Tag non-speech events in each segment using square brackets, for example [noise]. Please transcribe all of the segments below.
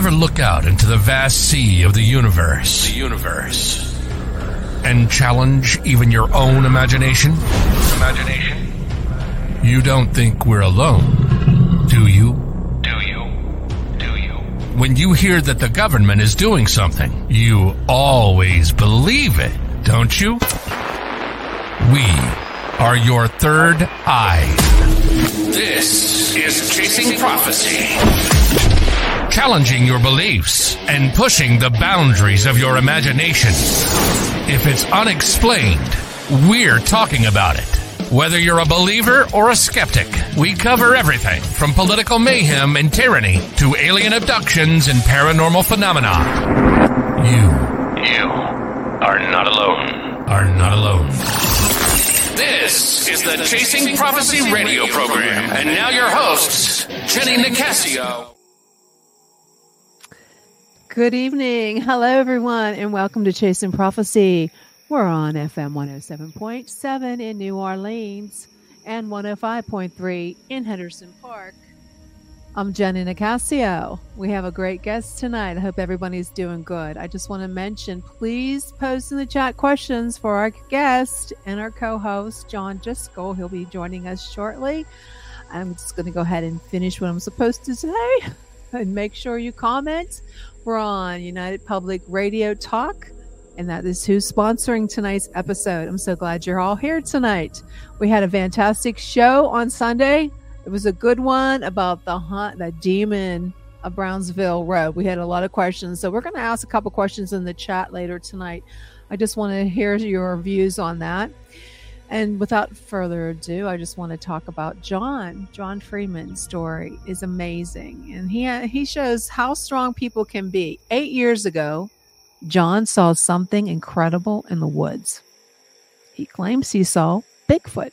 ever look out into the vast sea of the universe? The universe. And challenge even your own imagination? Imagination? You don't think we're alone, do you? Do you? Do you? When you hear that the government is doing something, you always believe it, don't you? We are your third eye. This is Chasing Prophecy. Challenging your beliefs and pushing the boundaries of your imagination. If it's unexplained, we're talking about it. Whether you're a believer or a skeptic, we cover everything from political mayhem and tyranny to alien abductions and paranormal phenomena. You, you are not alone. Are not alone. This is the Chasing Prophecy radio program. And now your hosts, Jenny Nicasio. Good evening. Hello, everyone, and welcome to Chasing Prophecy. We're on FM 107.7 in New Orleans and 105.3 in Henderson Park. I'm Jenny Nicasio. We have a great guest tonight. I hope everybody's doing good. I just want to mention please post in the chat questions for our guest and our co host, John Driscoll. He'll be joining us shortly. I'm just going to go ahead and finish what I'm supposed to say [laughs] and make sure you comment. We're on United Public Radio Talk and that is who's sponsoring tonight's episode. I'm so glad you're all here tonight. We had a fantastic show on Sunday. It was a good one about the hunt, the demon of Brownsville Road. We had a lot of questions, so we're going to ask a couple questions in the chat later tonight. I just want to hear your views on that. And without further ado, I just want to talk about John. John Freeman's story is amazing, and he he shows how strong people can be. Eight years ago, John saw something incredible in the woods. He claims he saw Bigfoot.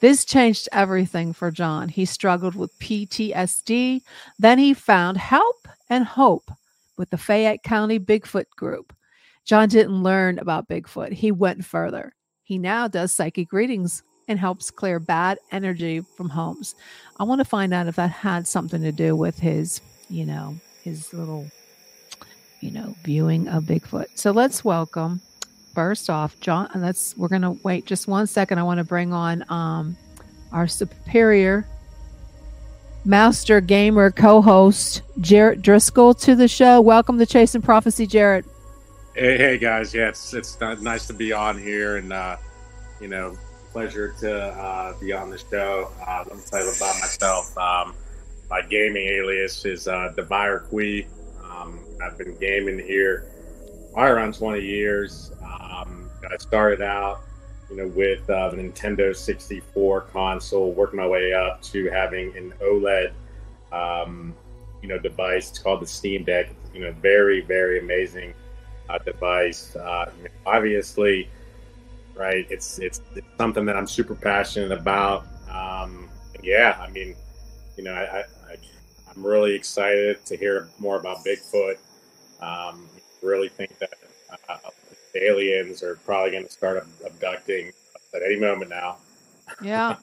This changed everything for John. He struggled with PTSD. Then he found help and hope with the Fayette County Bigfoot Group. John didn't learn about Bigfoot, he went further. He now does psychic readings and helps clear bad energy from homes. I want to find out if that had something to do with his, you know, his little you know, viewing of Bigfoot. So let's welcome first off, John. And let's we're gonna wait just one second. I want to bring on um, our superior master gamer co-host Jarrett Driscoll to the show. Welcome to Chasing Prophecy, Jarrett. Hey, hey guys. Yeah, it's it's nice to be on here, and uh, you know, pleasure to uh, be on the show. Uh, let me tell you about myself. Um, my gaming alias is uh, Devire Quee. Um, I've been gaming here around 20 years. Um, I started out, you know, with uh, Nintendo 64 console, working my way up to having an OLED, um, you know, device. It's called the Steam Deck. You know, very, very amazing uh, device. Uh, obviously, right? It's, it's, it's something that I'm super passionate about. Um, yeah, I mean, you know, I, I, I'm really excited to hear more about Bigfoot. Um, really think that uh, aliens are probably going to start abducting at any moment now. Yeah.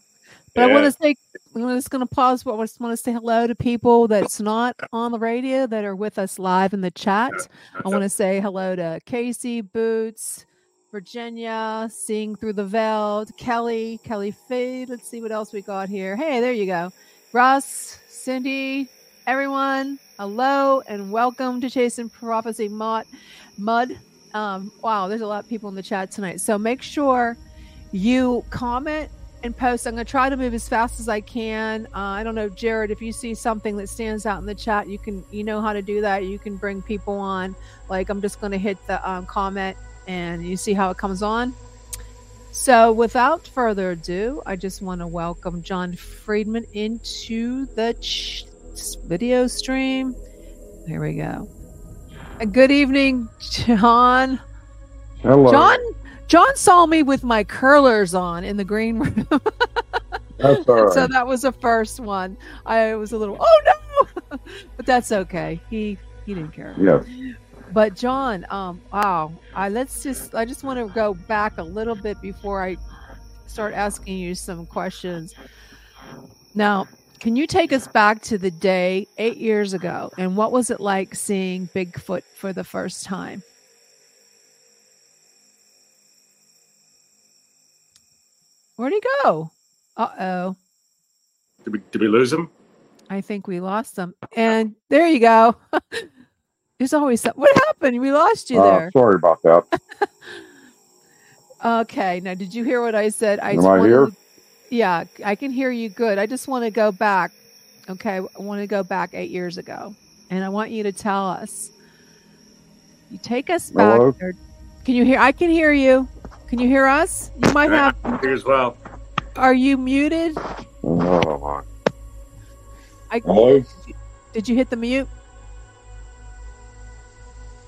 But yeah. I want to say, I'm just going to pause. But I just want to say hello to people that's not on the radio that are with us live in the chat. I want to say hello to Casey Boots, Virginia, Seeing Through the Veil, Kelly, Kelly Fade. Let's see what else we got here. Hey, there you go. Russ, Cindy, everyone. Hello and welcome to Chasing Prophecy Mud. Mud. Um, wow, there's a lot of people in the chat tonight. So make sure you comment and post. I'm going to try to move as fast as I can. Uh, I don't know, Jared, if you see something that stands out in the chat, you can, you know how to do that. You can bring people on. Like I'm just going to hit the um, comment and you see how it comes on. So, without further ado, I just want to welcome John Freeman into the ch- video stream. Here we go. Good evening, John. Hello. John John saw me with my curlers on in the green room. [laughs] that's all right. So that was the first one. I was a little oh no, [laughs] but that's okay. He he didn't care. Yeah. But John, um, wow. I let's just I just want to go back a little bit before I start asking you some questions. Now, Can you take us back to the day eight years ago? And what was it like seeing Bigfoot for the first time? Where'd he go? Uh oh. Did we, did we lose him? I think we lost him. And there you go. [laughs] There's always some- what happened? We lost you Uh, there. sorry about that. [laughs] Okay. Now, did you hear what I said? I Am I here? to- yeah, I can hear you good. I just want to go back. Okay. I want to go back eight years ago. And I want you to tell us. You take us back. Hello? there. Can you hear? I can hear you. Can you hear us? You might have. Here as well. Are you muted? Oh, my. I, Hello? Did you hit the mute?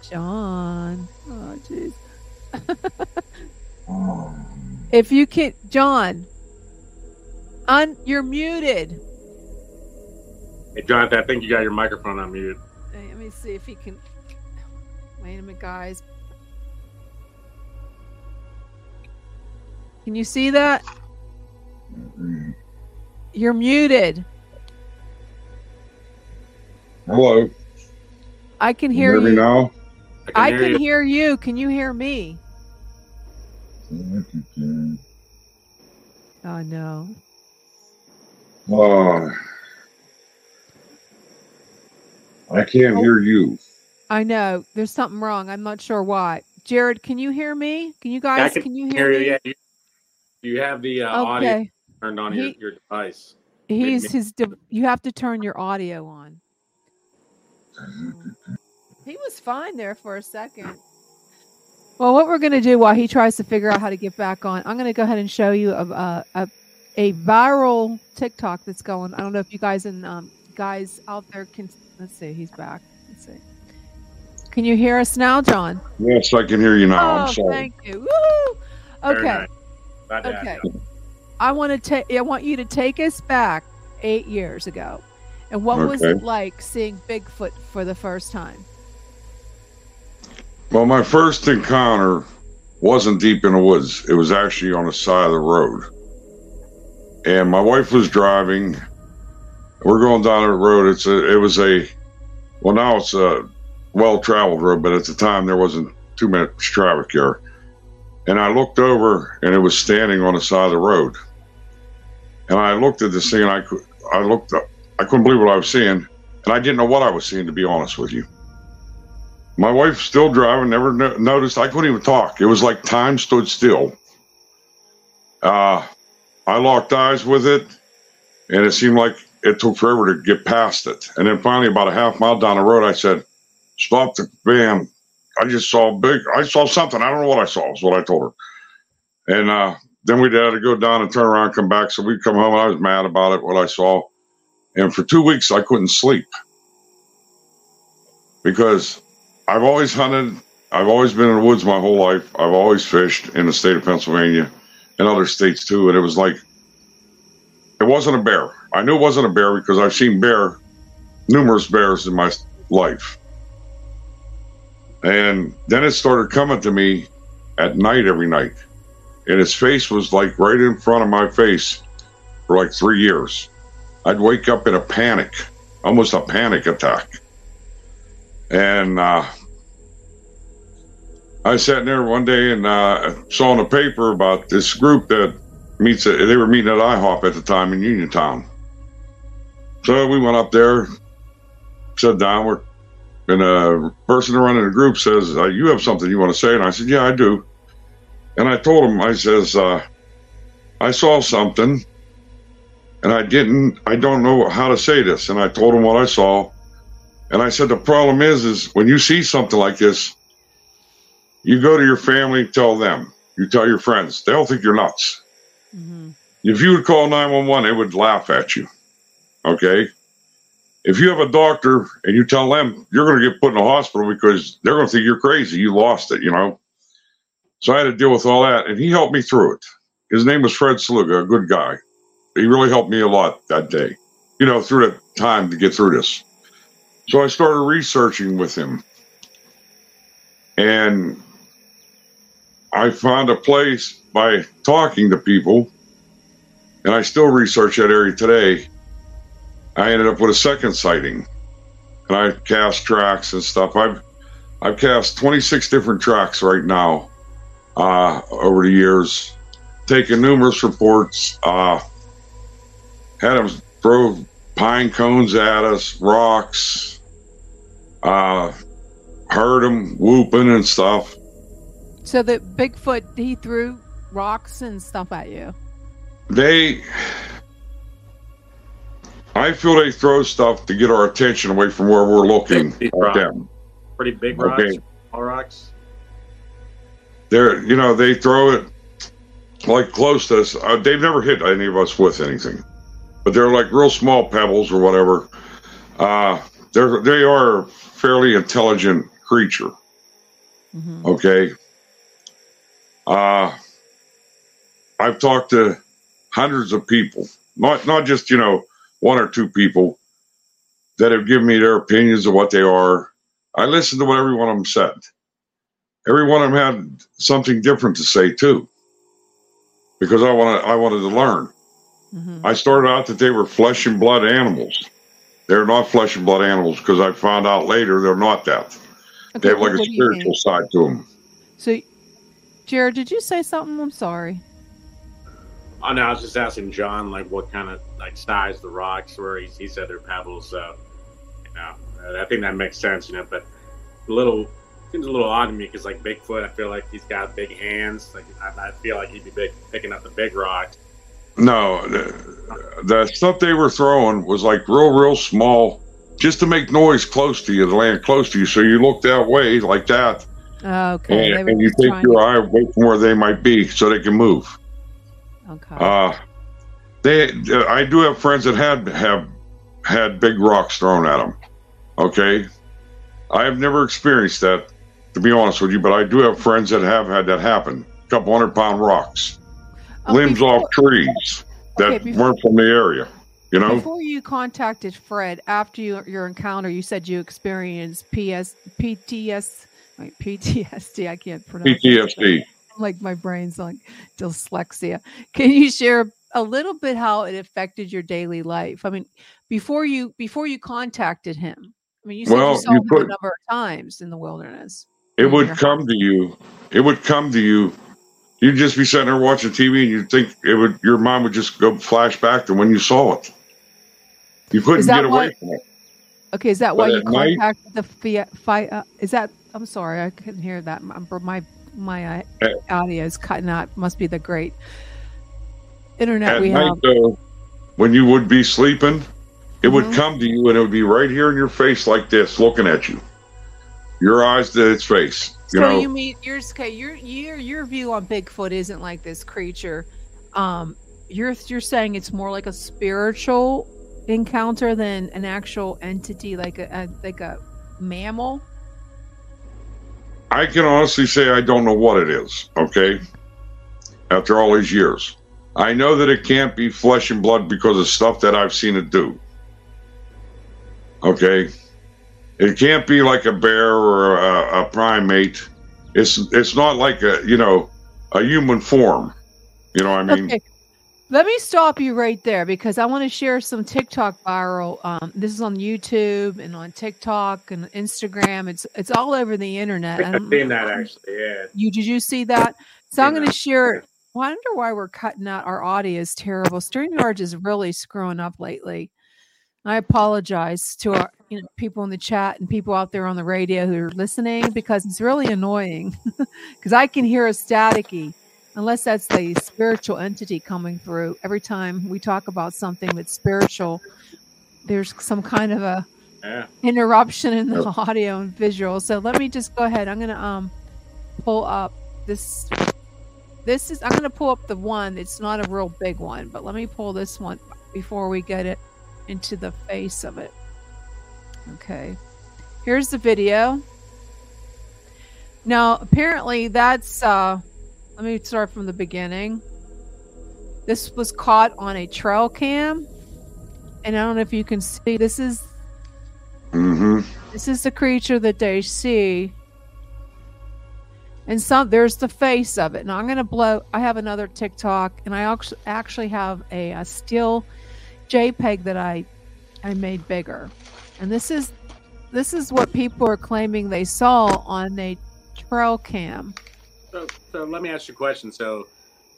John. Oh, jeez. [laughs] If you can, John, un, you're muted. Hey, Jonathan, I think you got your microphone on mute. Hey, Let me see if he can. Wait a minute, guys. Can you see that? You're muted. Hello? I can hear You hear hear me you. now? I hear can you. hear you. Can you hear me? Oh no. Uh, I can't Oh. hear you. I know. There's something wrong. I'm not sure why. Jared, can you hear me? Can you Yeah, I guys? can can you Hear hear you. me? Yeah, you, you have the uh, audio turned on He- your, your device. He's me- his. de- You have to turn your audio on. He was fine there for a second. Well, what we're going to do while he tries to figure out how to get back on, I'm going to go ahead and show you a a, a, a viral TikTok that's going. I don't know if you guys and um, guys out there can. Let's see. He's back. Let's see. Can you hear us now, John? Yes, I can hear you now. oh, I'm sorry. thank you. Woo! Very Okay. nice. Glad to Okay. I want to take. I want you to take us back eight years ago, and what was it like seeing Bigfoot for the first time? Well, my first encounter wasn't deep in the woods. It was actually on the side of the road. And my wife was driving. We're going down the road. It's a it was a well now it's a well traveled road, but at the time there wasn't too much traffic there. And I looked over and it was standing on the side of the road. And I looked at this thing and I I looked up I couldn't believe what I was seeing. And I didn't know what I was seeing to be honest with you. My wife still driving, never no- noticed. I couldn't even talk. It was like time stood still. Uh, I locked eyes with it, and it seemed like it took forever to get past it. And then finally, about a half mile down the road, I said, "Stop the van! I just saw a big. I saw something. I don't know what I saw." Is what I told her. And uh, then we had to go down and turn around, and come back. So we come home. And I was mad about it, what I saw, and for two weeks I couldn't sleep because I've always hunted. I've always been in the woods my whole life. I've always fished in the state of Pennsylvania and other states too. And it was like, it wasn't a bear. I knew it wasn't a bear because I've seen bear, numerous bears in my life. And then it started coming to me at night every night. And his face was like right in front of my face for like three years. I'd wake up in a panic, almost a panic attack. And uh, I sat there one day and uh, saw in the paper about this group that meets. At, they were meeting at IHOP at the time in Uniontown. So we went up there, sat down. We're, and a person running the group says, uh, "You have something you want to say?" And I said, "Yeah, I do." And I told him, I says, uh, "I saw something." And I didn't, I don't know how to say this. And I told him what I saw. And I said, the problem is, is when you see something like this, you go to your family, tell them, you tell your friends, they'll think you're nuts. hmm If you would call 911, they would laugh at you. Okay. If you have a doctor and you tell them you're going to get put in a hospital because they're going to think you're crazy, you lost it, you know? So I had to deal with all that. And he helped me through it. His name was Fred Sluga, a good guy. He really helped me a lot that day, you know, through the time to get through this. So I started researching with him. And I found a place by talking to people, and I still research that area today. I ended up with a second sighting, and I cast tracks and stuff. I've I've cast 26 different tracks right now uh, over the years, taken numerous reports. Uh, had them throw pine cones at us, rocks. Uh, heard them whooping and stuff. So that Bigfoot he threw rocks and stuff at you. They, I feel they throw stuff to get our attention away from where we're looking Big at rock. them. Pretty big Okay. rocks, small rocks. They're, you know, they throw it like close to us. Uh, they've never hit any of us with anything, but they're like real small pebbles or whatever. Uh, they're they are a fairly intelligent creature. Mhm. Okay. Uh, I've talked to hundreds of people, not not just you know one or two people that have given me their opinions of what they are. I listened to what every one of them said. Every one of them had something different to say too, because I wanted I wanted to learn. Mhm. I started out that they were flesh and blood animals. They're not flesh and blood animals because I found out later they're not that. Okay, They have like a what do you mean? spiritual side to them. So, Jared, did you say something? I'm sorry. Oh no, I was just asking John like what kind of like size the rocks were. He, he said they're pebbles, so you know uh, I think that makes sense. You know, but a little seems a little odd to me because like Bigfoot, I feel like he's got big hands. Like I, I feel like he'd be big picking up the big rocks. No, the, the stuff they were throwing was like real, real small, just to make noise close to you, to land close to you. So you look that way, like that, Okay, and, and you take your to- eye away from where they might be, so they can move. Okay. Uh, they, I do have friends that had have had big rocks thrown at them. Okay, I have never experienced that, to be honest with you, but I do have friends that have had that happen. A couple hundred pound rocks, Um, limbs before- off trees that Okay, before- weren't from the area. You know, Before you contacted Fred, after you, your encounter, you said you experienced PS, PTS, wait, PTSD. I can't pronounce it. PTSD. [laughs] Like my brain's like dyslexia. Can you share a little bit how it affected your daily life? I mean, before you before you contacted him. I mean, you said Well, you saw you him a number of times in the wilderness. It would come to you. It would come to you. You'd just be sitting there watching TV, and you'd think it would. Your mind would just go flash back to when you saw it. You couldn't get away why- from it. Okay, is that But why you at night- contacted the Fiat? Fi, uh, is that? I'm sorry, I couldn't hear that. My my, my uh, Eh. audio is cutting out. Must be the great internet At we night, have. though, when you would be sleeping, it would Mhm. come to you, and it would be right here in your face, like this, looking at you. Your eyes to its face. You so know, you mean yours? Okay, your your your view on Bigfoot isn't like this creature. Um, you're you're saying it's more like a spiritual encounter than an actual entity, like a, a like a mammal. I can honestly say I don't know what it is. Okay, after all these years, I know that it can't be flesh and blood because of stuff that I've seen it do. Okay, it can't be like a bear or a, a primate. It's it's not like a you know a human form. You know what I mean? Okay. Let me stop you right there because I want to share some TikTok viral. Um, this is on YouTube and on TikTok and Instagram. It's it's all over the internet. I I've seen that actually. Yeah. You did you see that? So I'm going to share. Wonder why we're cutting out our audio is terrible. StreamYard is really screwing up lately. I apologize to our you know, people in the chat and people out there on the radio who are listening because it's really annoying [laughs] because I can hear a staticky unless that's the spiritual entity coming through. Every time we talk about something that's spiritual, there's some kind of a Yeah. interruption in the audio and visual. So let me just go ahead. I'm gonna um pull up this. This is I'm gonna pull up the one. It's not a real big one, but let me pull this one before we get it into the face of it. Okay, here's the video. Now apparently that's uh let me start from the beginning. This was caught on a trail cam. And I don't know if you can see this is hmm this is the creature that they see. And some there's the face of it. Now I'm gonna blow. I have another TikTok, and I actu- actually have a, a still JPEG that I I made bigger. And this is this is what people are claiming they saw on a trail cam. So, so let me ask you a question. So,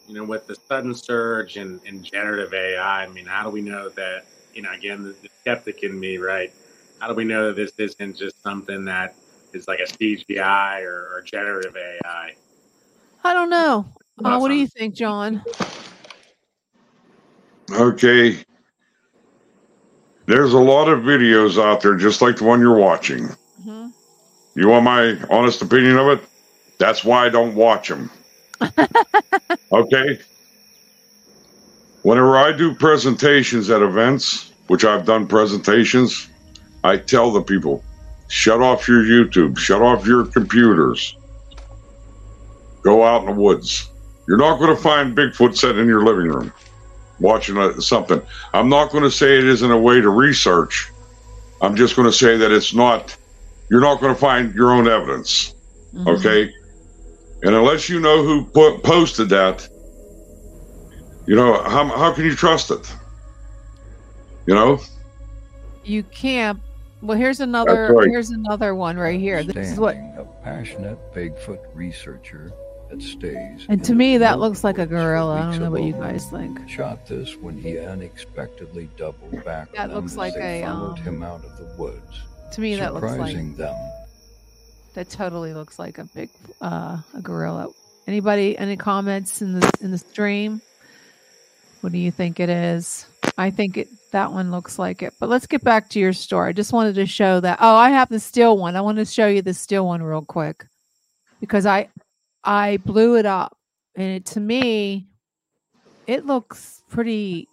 you know, with the sudden surge in, in generative AI, I mean, how do we know that, you know, again, the, the skeptic in me, right? How do we know that this isn't just something that is like a CGI or, or generative AI? I don't know. Uh, what do you think, John? Okay. There's a lot of videos out there, just like the one you're watching. hmm You want my honest opinion of it? That's why I don't watch them. [laughs] okay. Whenever I do presentations at events, which I've done presentations, I tell the people, shut off your YouTube, shut off your computers, go out in the woods. You're not going to find Bigfoot sitting in your living room watching a, something. I'm not going to say it isn't a way to research. I'm just going to say that it's not, you're not going to find your own evidence. Mhm. Okay. And unless you know who put, posted that, you know, how, how can you trust it? You know? You can't. Well, here's another. right. Here's another one right here. This is what. A passionate Bigfoot researcher that stays. And to me, that looks like a woods gorilla. I don't know what you guys think. Shot this when he unexpectedly doubled back. That looks like they a, followed um, him out of the woods, To me, that looks like surprising them. That totally looks like a big uh, a gorilla. Anybody? Any comments in the in the stream? What do you think it is? I think it that one looks like it. But let's get back to your story. I just wanted to show that. Oh, I have the steel one. I want to show you the steel one real quick because I I blew it up and it, to me it looks pretty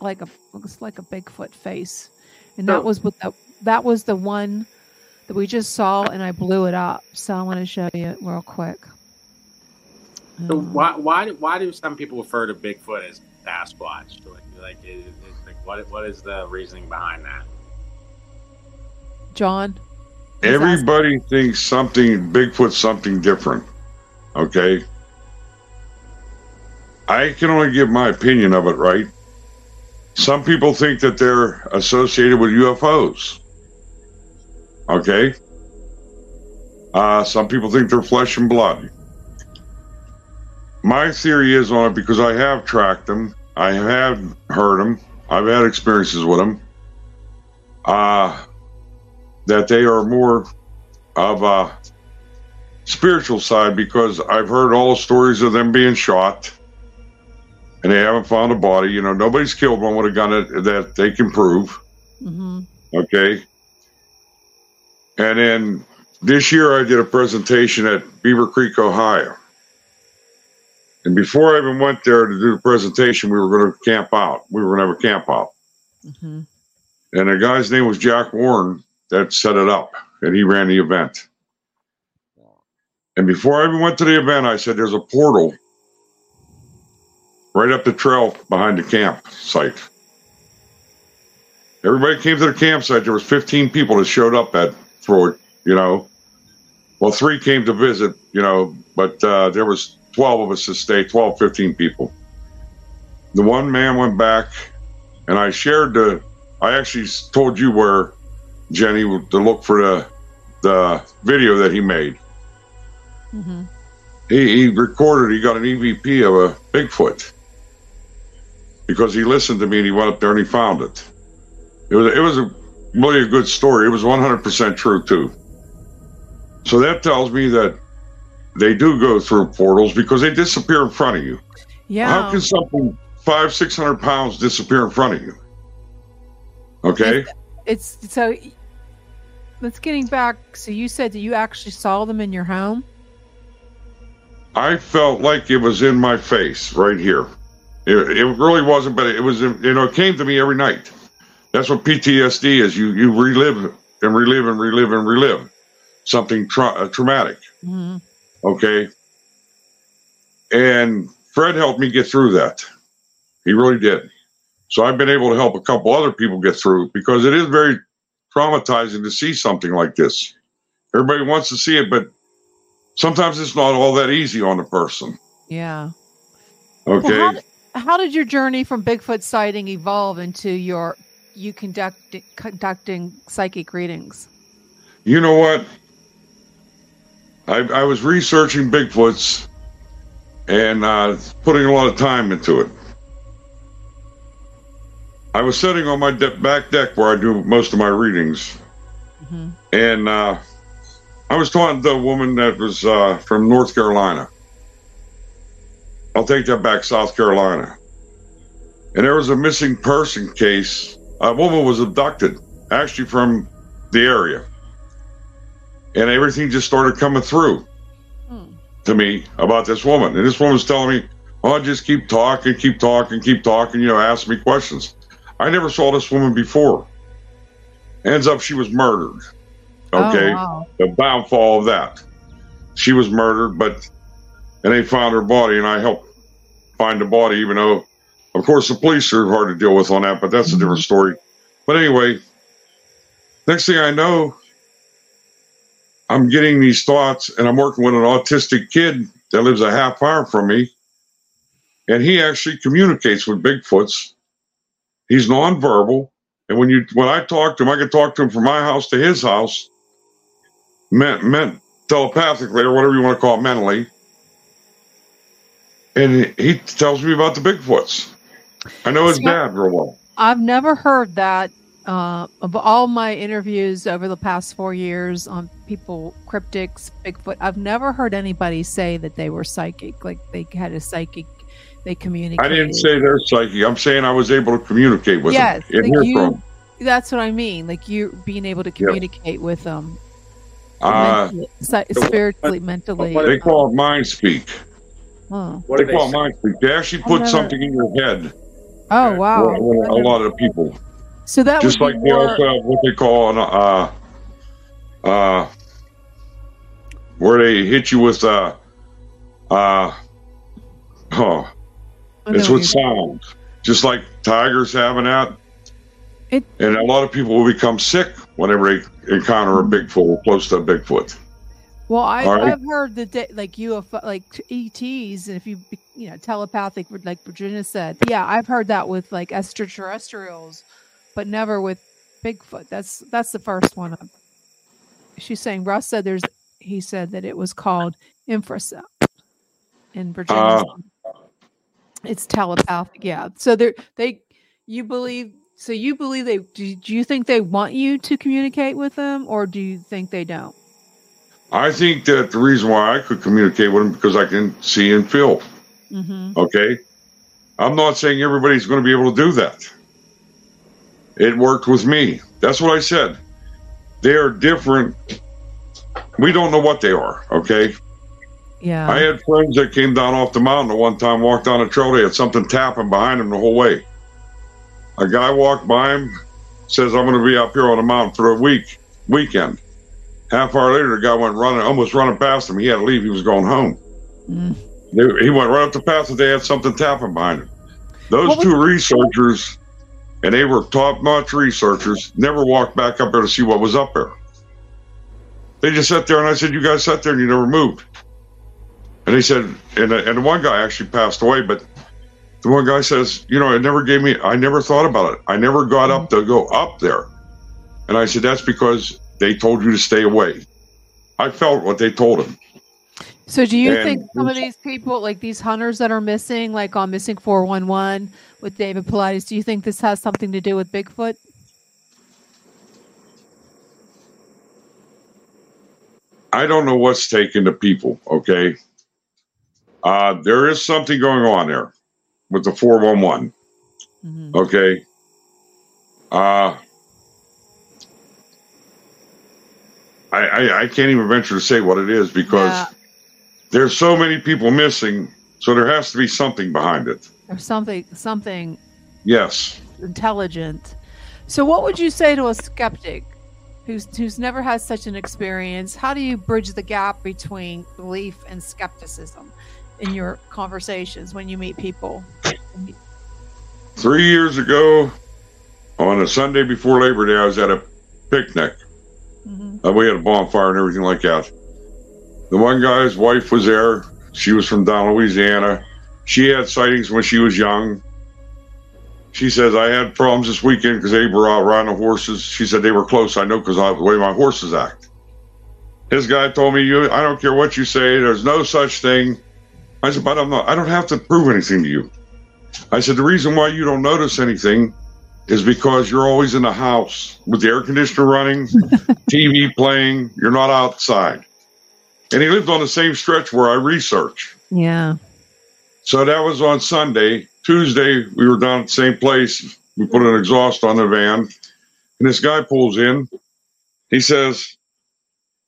like a looks like a Bigfoot face. And that was what the that was the one that we just saw and I blew it up. So I want to show you it real quick. So Um, why, why, do- why do some people refer to Bigfoot as Sasquatch? Like, like, is, is, like what, what is the reasoning behind that? John? He's asking- Everybody thinks something, Bigfoot's something different. Okay. I can only give my opinion of it, right? Some people think that they're associated with UFOs. Okay. Uh, some people think they're flesh and blood. My theory is on it because I have tracked them, I have heard them, I've had experiences with them. Uh, that they are more of a spiritual side because I've heard all stories of them being shot and they haven't found a body. You know, nobody's killed one with a gun that, that they can prove. Mhm. Okay. And then this year I did a presentation at Beaver Creek, Ohio. And before I even went there to do the presentation, we were going to camp out. We were going to have a camp out. Mhm. And the guy's name was Jack Warren that set it up, and he ran the event. And before I even went to the event, I said, "There's a portal right up the trail behind the campsite." Everybody came to the campsite. There was 15 people that showed up at for it. You know, well, three came to visit. You know, but uh, there was 12 of us to stay, 12, 15 people. The one man went back, and I shared the. I actually told you where Jenny to look for the the video that he made. Mhm. He, he recorded. He got an EVP of a Bigfoot because he listened to me and he went up there and he found it. It was it was a really a good story. It was 100% true too. So that tells me that they do go through portals because they disappear in front of you. Yeah. How can something five six hundred pounds disappear in front of you? Okay. it's so let's getting back so you said that you actually saw them in your home I felt like it was in my face right here. It, it really wasn't, but it was. You know, it came to me every night. That's what PTSD is. You you relive and relive and relive and relive something tra- uh, traumatic. Mhm. Okay. And Fred helped me get through that. He really did. So I've been able to help a couple other people get through because it is very traumatizing to see something like this. Everybody wants to see it, but sometimes it's not all that easy on the person. yeah Okay. how, how did your journey from Bigfoot sighting evolve into your you conduct, conducting psychic readings? You know what? I, I was researching Bigfoots and uh, putting a lot of time into it. I was sitting on my de- back deck where I do most of my readings, Mm-hmm. and uh, I was talking to a woman that was uh, from North Carolina. I'll take that back, South Carolina. And there was a missing person case. A woman was abducted, actually from the area. And everything just started coming through Hmm. to me about this woman. And this woman was telling me, oh, just keep talking, keep talking, keep talking, you know, ask me questions. I never saw this woman before. Ends up she was murdered. Okay. Oh, wow. The downfall of that. She was murdered, but and they found her body, and I helped find the body, even though, of course, the police are hard to deal with on that, but that's a different story. But anyway, next thing I know, I'm getting these thoughts, and I'm working with an autistic kid that lives a half hour from me, and he actually communicates with Bigfoots. He's nonverbal, and when you when I talk to him, I can talk to him from my house to his house, meant meant telepathically or whatever you want to call it mentally. And he tells me about the Bigfoots. I know his See, dad real well. I've never heard that. Uh, of all my interviews over the past four years on people, cryptics, Bigfoot, I've never heard anybody say that they were psychic, like they had a psychic, they communicated. I didn't say they're psychic. I'm saying I was able to communicate with Yes, them and like you- That's what I mean. Like you being able to communicate with them, Uh, mentally, si- spiritually, mentally. what- they call it mind speak. oh. What They do call it mind speak. They actually put never- something in your head. Oh wow! with- with a lot of people. So that Just like be they more, also have what they call an uh uh where they hit you with uh uh oh it's what with sound. Just like tigers having that. It- and a lot of people will become sick whenever they encounter a Bigfoot or close to a Bigfoot. Well, I, right. I've heard that like UFO, like ETs, and if you you know telepathic, like Virginia said, yeah, I've heard that with like extraterrestrials, but never with Bigfoot. That's that's the first one. She's saying Russ said there's. He said that it was called infrasound in Virginia. Uh, it's telepathic, yeah. So they they you believe. So you believe they? Do, do you think they want you to communicate with them, or do you think they don't? I think that the reason why I could communicate with them because I can see and feel. Mm-hmm. Okay. I'm not saying everybody's going to be able to do that. It worked with me. That's what I said. They are different. We don't know what they are. Okay. Yeah. I had friends that came down off the mountain at one time, walked down a trail. They had something tapping behind them the whole way. A guy walked by him, says, I'm going to be up here on the mountain for a week, weekend. Half hour later, the guy went running, almost running past him. He had to leave. He was going home. Mm. They- He went right up the path that they had something tapping behind him. Those two researchers, and they were top notch researchers, never walked back up there to see what was up there. They just sat there, and I said, You guys sat there and you never moved. And they said, and, and the one guy actually passed away, but the one guy says, You know, it never gave me, I never thought about it. I never got up to go up there. And I said, That's because they told you to stay away. I felt what they told him. So do you And think some of these people, like these hunters that are missing, like on Missing 411 with David Paulides, do you think this has something to do with Bigfoot? I don't know what's taking the people, okay? Uh, there is something going on there with the 411, Mhm. okay? Uh, I, I, I can't even venture to say what it is because Yeah. there's so many people missing, so there has to be something behind it. Or something, something Yes. intelligent. So what would you say to a skeptic who's who's never had such an experience? How do you bridge the gap between belief and skepticism in your conversations when you meet people? Three years ago, on a Sunday before Labor Day, I was at a picnic. Mhm. Uh, we had a bonfire and everything like that. The one guy's wife was there. She was from down Louisiana. She had sightings when she was young. She says, I had problems this weekend because they were out riding the horses. She said they were close. I know because of the way my horses act. His guy told me, "You, I don't care what you say. There's no such thing." I said, "But I'm not. I don't have to prove anything to you." I said, "The reason why you don't notice anything is because you're always in the house with the air conditioner running, [laughs] TV playing. You're not outside." And he lived on the same stretch where I research. Yeah. So that was on Sunday. Tuesday, we were down at the same place. We put an exhaust on the van, and this guy pulls in. He says,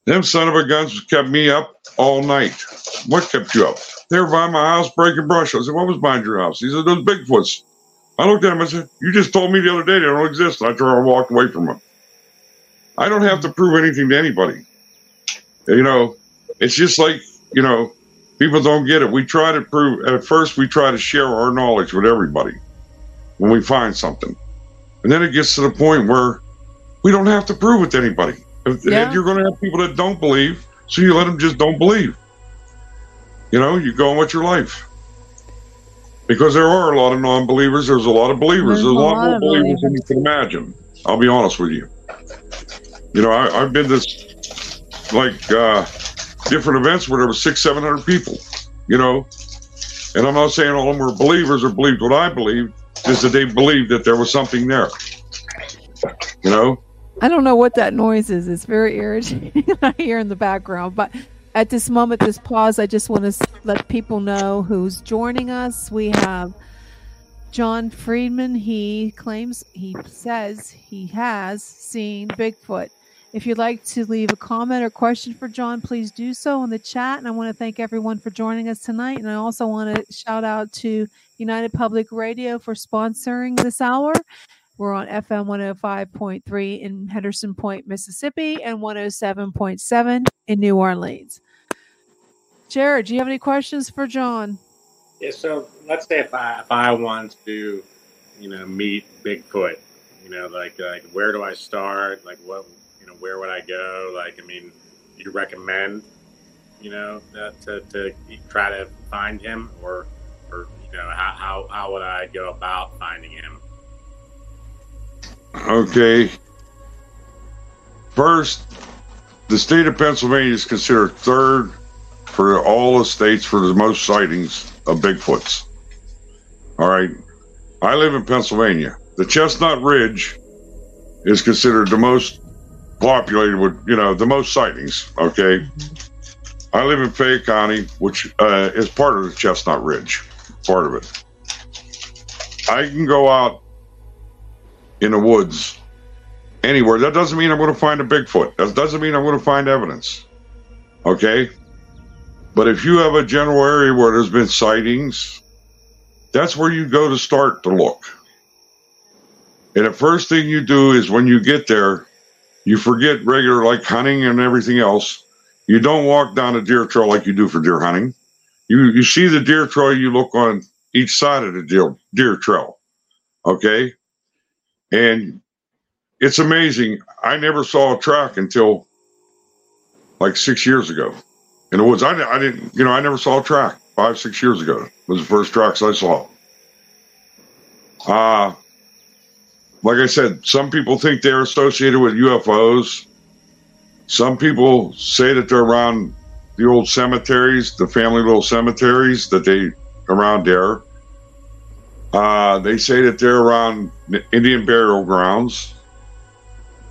them son of a guns kept me up all night. What kept you up? They were by my house breaking brush. I said, What was behind your house? He said, Those Bigfoots. I looked at him and said, You just told me the other day they don't exist. I turned and walked away from him. I don't have to prove anything to anybody. You know, it's just like, you know, people don't get it. We try to prove, at first, we try to share our knowledge with everybody when we find something. And then it gets to the point where we don't have to prove it to anybody. Yeah. You're going to have people that don't believe, so you let them just don't believe. You know, you go on with your life. Because there are a lot of non believers, there's a lot of believers. There's, there's a lot, lot more believers, believers than you can imagine. I'll be honest with you. You know, I, have been this like uh, different events where there were six, seven hundred people. You know, and I'm not saying all of them were believers or believed what I believed, just that they believed that there was something there. You know, I don't know what that noise is. It's very irritating. [laughs] I hear in the background. But at this moment, this pause, I just want to let people know who's joining us. We have John Freeman. He claims, he says he has seen Bigfoot. If you'd like to leave a comment or question for John, please do so in the chat. And I want to thank everyone for joining us tonight. And I also want to shout out to United Public Radio for sponsoring this hour. We're on FM 105.3 in Henderson Point, Mississippi, and 107.7 in New Orleans. Jared, do you have any questions for John? Yeah, so let's say if I if I want to, you know, meet Bigfoot, you know, like like where do I start? Like what you know, where would I go? Like, I mean, you recommend, you know, that to, to try to find him, or or you know, how how, how would I go about finding him? Okay. First, the state of Pennsylvania is considered third for all the states for the most sightings of Bigfoots. All right. I live in Pennsylvania. The Chestnut Ridge is considered the most populated with, you know, the most sightings. Okay. I live in Fayette County, which uh, is part of the Chestnut Ridge, part of it. I can go out in the woods anywhere. That doesn't mean I'm going to find a Bigfoot. That doesn't mean I'm going to find evidence. Okay? But if you have a general area where there's been sightings, that's where you go to start to look. And the first thing you do is when you get there, you forget regular like hunting and everything else. You don't walk down a deer trail like you do for deer hunting. You you see the deer trail, you look on each side of the deer, deer trail. Okay? And it's amazing. I never saw a track until like six years ago in the woods. I, I didn't, you know, I never saw a track five, six years ago. It was the first tracks I saw. Uh, like I said, some people think they're associated with UFOs. Some people say that they're around the old cemeteries, the family little cemeteries that they around there. Uh, they say that they're around Indian burial grounds.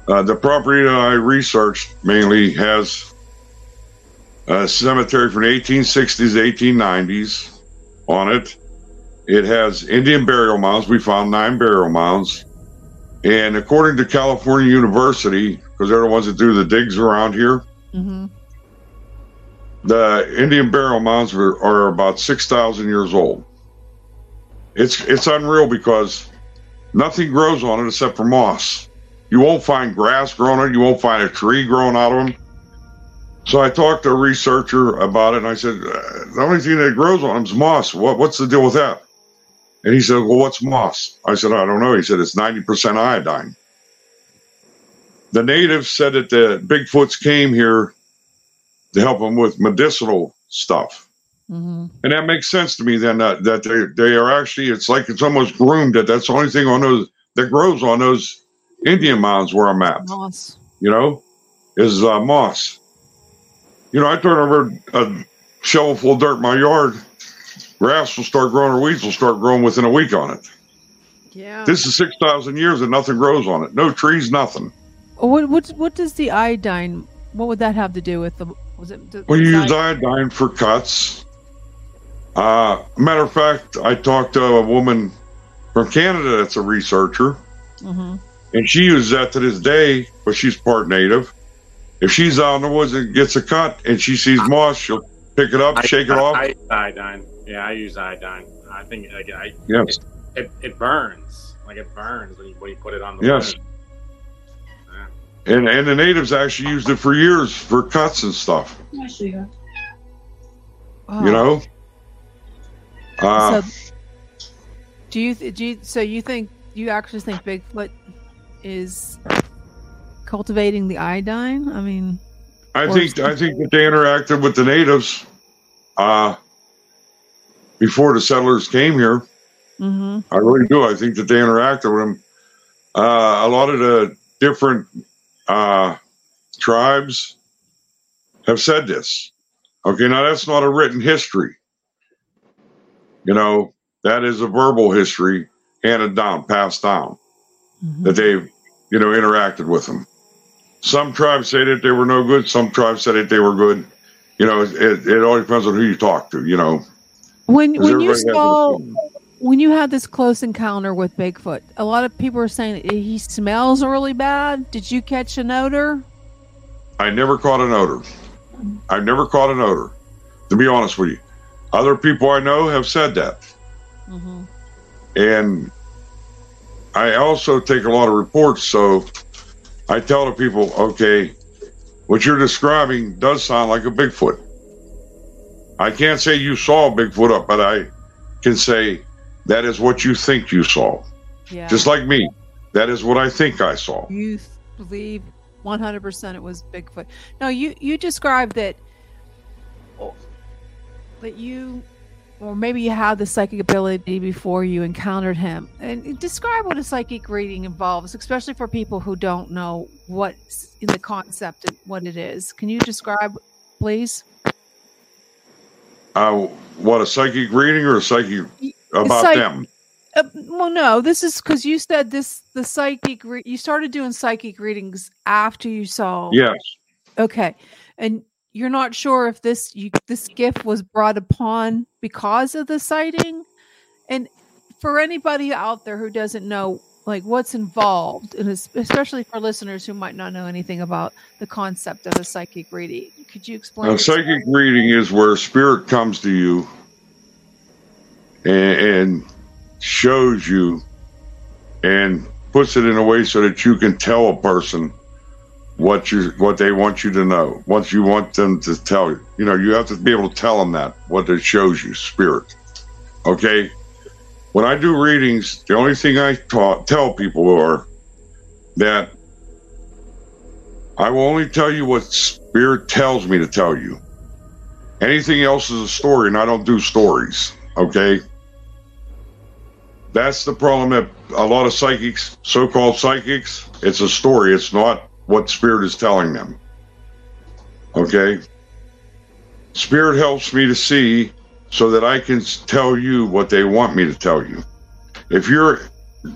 Uh, the property that I researched mainly has a cemetery from the 1860s, 1890s on it. It has Indian burial mounds. We found nine burial mounds. And according to California University, because they're the ones that do the digs around here, mm-hmm. the Indian burial mounds are, are about 6,000 years old. It's it's unreal because nothing grows on it except for moss. You won't find grass growing on it. You won't find a tree growing out of them. So I talked to a researcher about it, and I said, uh, the only thing that grows on them is moss. What, what's the deal with that? And he said, well, what's moss? I said, I don't know. He said, it's 90% iodine. The natives said that the Bigfoots came here to help them with medicinal stuff. hmm And that makes sense to me then that, that they, they are actually, it's like it's almost groomed that that's the only thing on those that grows on those Indian mounds where I'm at, Moss. you know, is uh, moss. You know, I turn over a shovel full of dirt in my yard, grass will start growing or weeds will start growing within a week on it. Yeah. This is 6,000 years and nothing grows on it. No trees, nothing. what what what does the iodine? What would that have to do with the? Was it? the- Well, you use iodine for cuts. Uh, matter of fact, I talked to a woman from Canada that's a researcher, Mhm. and she uses that to this day, but she's part native. If she's out in the woods and gets a cut and she sees moss, she'll pick it up, I- shake it I, off. I use iodine. Yeah, I use iodine. I think like, I, yes. it, it burns. Like it burns when you, when you put it on the Yes. wound. And, and the natives actually used it for years for cuts and stuff, Wow. you know? Uh, so, do you th- do you, so you think you actually think Bigfoot is cultivating the iodine? I mean, I think I think that they interacted with the natives uh, before the settlers came here. hmm I really do. I think that they interacted with them. Uh, a lot of the different uh, tribes have said this. Okay, now that's not a written history. You know, that is a verbal history handed down, passed down, that they've, you know, interacted with them. Some tribes say that they were no good. Some tribes said that they were good. You know, it, it all depends on who you talk to, you know. when when you everybody has an saw when you had this close encounter with Bigfoot, a lot of people are saying he smells really bad. Did you catch an odor? I never caught an odor. I've never caught an odor, to be honest with you. Other people I know have said that. Mm-hmm. And I also take a lot of reports. So I tell the people, okay, what you're describing does sound like a Bigfoot. I can't say you saw a Bigfoot up, but I can say that is what you think you saw. Yeah. Just like me. That is what I think I saw. you believe 100% it was Bigfoot. No, you you described that that you or maybe you had the psychic ability before you encountered him. And describe what a psychic reading involves, especially for people who don't know what's in the concept and what it is. Can you describe, please? Uh, what, a psychic reading or a psychic about psych- them? Uh, well, no, this is because you said this. The psychic. Re- you started doing psychic readings after you saw. Yes. Okay, and you're not sure if this you this gift was brought upon because of the sighting, and for anybody out there who doesn't know like what's involved, and especially for listeners who might not know anything about the concept of a psychic reading, could you explain? A psychic reading is where spirit comes to you and, and shows you and puts it in a way so that you can tell a person what you what they want you to know, what you want them to tell you. You know, you have to be able to tell them that what it shows you, spirit. Okay. When I do readings, the only thing I taught, tell people are that I will only tell you what spirit tells me to tell you. Anything else is a story, and I don't do stories. Okay. That's the problem that a lot of psychics, so called psychics, it's a story. It's not what spirit is telling them. Okay. Spirit helps me to see so that I can tell you what they want me to tell you. If your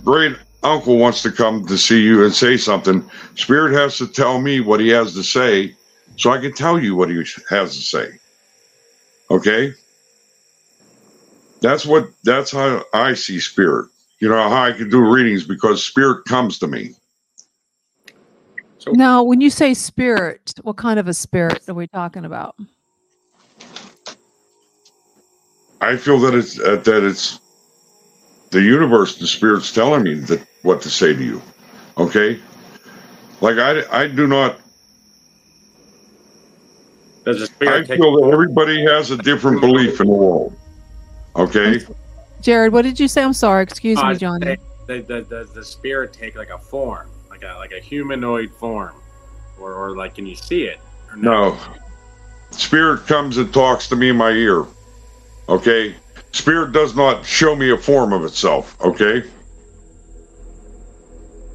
great uncle wants to come to see you and say something, Spirit has to tell me what he has to say so I can tell you what he has to say. Okay? That's what that's how I see spirit. You know how I can do readings because spirit comes to me. Now, when you say spirit, what kind of a spirit are we talking about? I feel that it's uh, that it's the universe, the spirit's telling me that what to say to you. Okay? Like I I do not Does the I take? feel that everybody has a different belief in the world. Okay? Jared, what did you say? I'm sorry. Excuse Uh, me, Johnny. The, the, the, the spirit take like a form, like a like a humanoid form, or, or like can you see it? Or No. Spirit comes and talks to me in my ear. Okay? Spirit does not show me a form of itself, okay?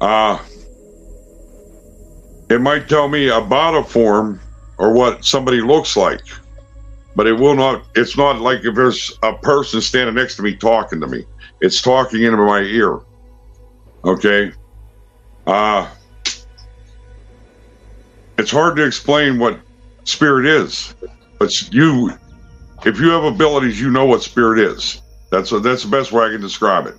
Uh it might tell me about a form or what somebody looks like, but it will not it's not like if there's a person standing next to me talking to me. It's talking into my ear. Okay? Uh it's hard to explain what spirit is, but you if you have abilities, you know what spirit is. That's that's the best way I can describe it.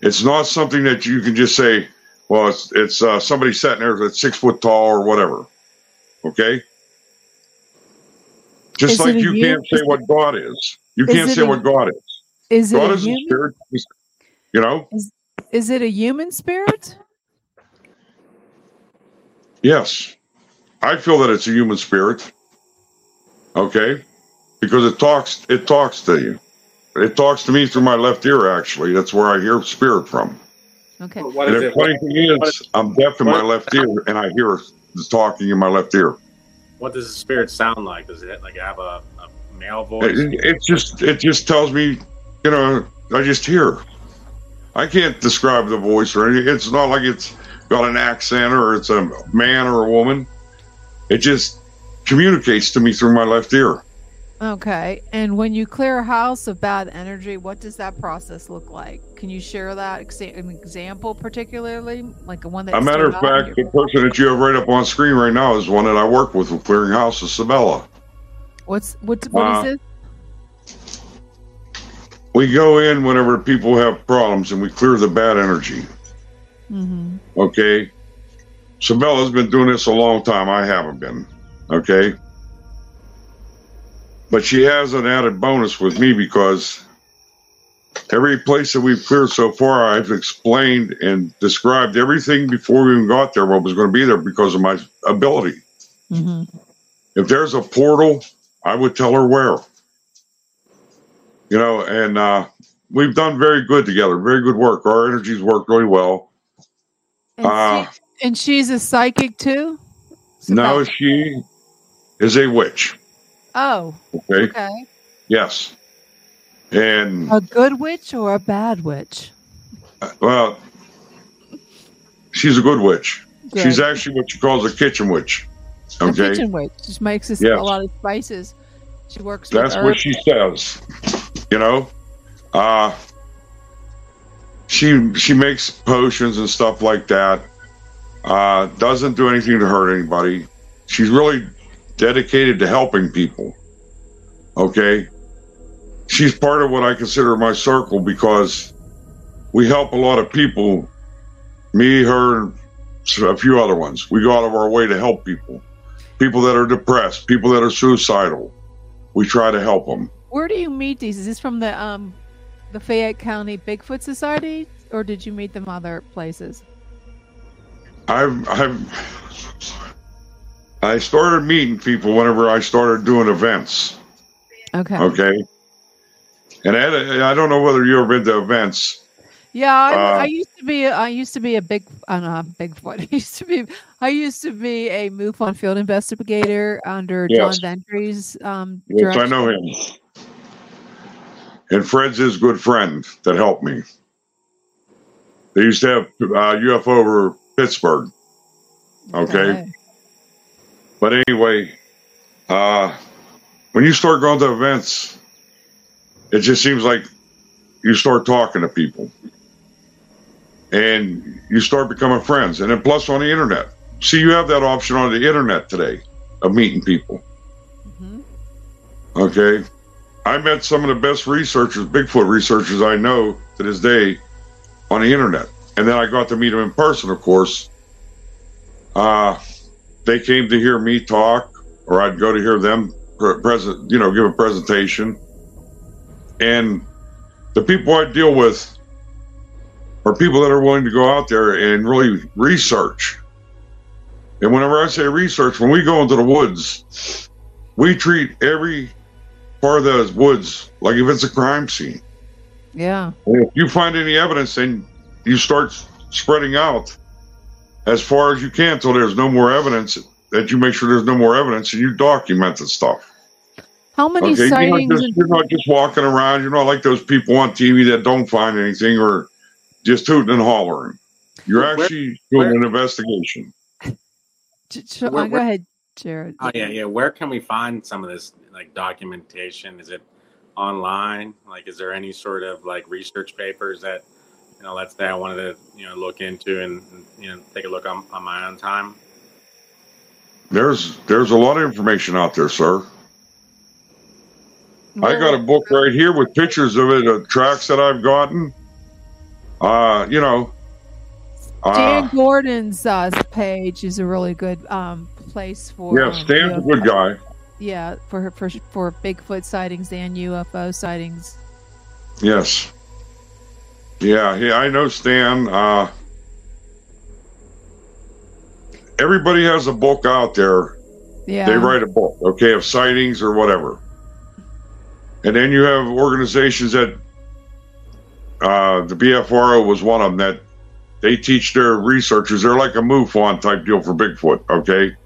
It's not something that you can just say, well, it's it's uh, somebody sitting there that's six foot tall or whatever. Okay. Just Is like you you- can't say what God is. You Is can't say a- what God is. Is it God a is a spirit. You know. Is it a human spirit? Yes. I feel that it's a human spirit. Okay? Because it talks it talks to you. It talks to me through my left ear actually. That's where I hear spirit from. Okay. What and is the it? funny thing what is I'm deaf in my left ear and I hear the talking in my left ear. What does the spirit sound like? Does it like have a, a male voice? It, it just it just tells me, you know, I just hear. I can't describe the voice or anything. It's not like it's got an accent or it's a man or a woman. It just communicates to me through my left ear. Okay. And when you clear a house of bad energy, what does that process look like? Can you share that exa- an example, particularly like a one that? A matter of stood out in fact, the person that you have right up on screen right now is one that I work with with clearing houses, Sabella. what's what? What is uh, this? We go in whenever people have problems and we clear the bad energy. Mm-hmm. Okay. Sabella's been doing this a long time. I haven't been. Okay. But she has an added bonus with me because every place that we've cleared so far, I've explained and described everything before we even got there, what was going to be there because of my ability. Mm-hmm. If there's a portal, I would tell her where. You know, and uh, we've done very good together, very good work. Our energies work really well. And, Uh, she, and she's a psychic too. No, Sabella? she is a witch. Oh, Okay. okay. Yes. And A good witch or a bad witch? well, she's a good witch. Good. She's actually what she calls a kitchen witch. Okay. a kitchen witch. She makes us Yes. a lot of spices. She works. with That's what she says. You know? Uh she she makes potions and stuff like that. Uh doesn't do anything to hurt anybody. She's really dedicated to helping people. Okay? She's part of what I consider my circle because we help a lot of people. Me, her, a few other ones. We go out of our way to help people. People that are depressed, people that are suicidal. We try to help them. Where do you meet these? Is this from the um the Fayette County Bigfoot Society, or did you meet them other places? I've I've I started meeting people whenever I started doing events. Okay. Okay. And I don't know whether you ever been to events. Yeah, I, Uh, I used to be. I used to be a big. Uh, not Bigfoot. [laughs] I used to be. I used to be a MUFON field investigator under Yes. John Ventre's um, Yes, I know him. And Fred's his good friend that helped me. They used to have uh, UFO over Pittsburgh. Okay. But anyway, uh, when you start going to events, it just seems like you start talking to people and you start becoming friends. And then plus on the internet. See, you have that option on the internet today of meeting people. Mhm. Okay. I met some of the best researchers, Bigfoot researchers I know to this day on the internet. And then I got to meet them in person, of course. Uh, they came to hear me talk, or I'd go to hear them pre- present, you know, give a presentation. And the people I deal with are people that are willing to go out there and really research. And whenever I say research, when we go into the woods, we treat every part of those woods like if it's a crime scene. Yeah. If you find any evidence, then you start spreading out as far as you can until there's no more evidence. That you make sure there's no more evidence, and you document the stuff. How How many Okay, you're not, sightings? just, you're not just walking around. You're not like those people on TV that don't find anything or just hooting and hollering. You're Where- actually doing where- an investigation. [laughs] J- j- Where- uh, go ahead, Jared. Oh yeah, yeah. Where can we find some of this like documentation? Is it online? Like, is there any sort of like research papers that you know, let's say I wanted to you know look into and and, you know take a look on, on my own time? There's there's a lot of information out there, sir. I got a book right here with pictures of it, of tracks that I've gotten. Uh, you know, Dan uh, Gordon's uh, page is a really good um, place for. yeah, Stan's a good guy. Yeah, for for for Bigfoot sightings and UFO sightings. Yes. Yeah, yeah, I know Stan. Uh, everybody has a book out there. Yeah, They write a book, okay, of sightings or whatever. And then you have organizations that, uh, the BFRO was one of them that they teach their researchers. They're like a MUFON type deal for Bigfoot, okay?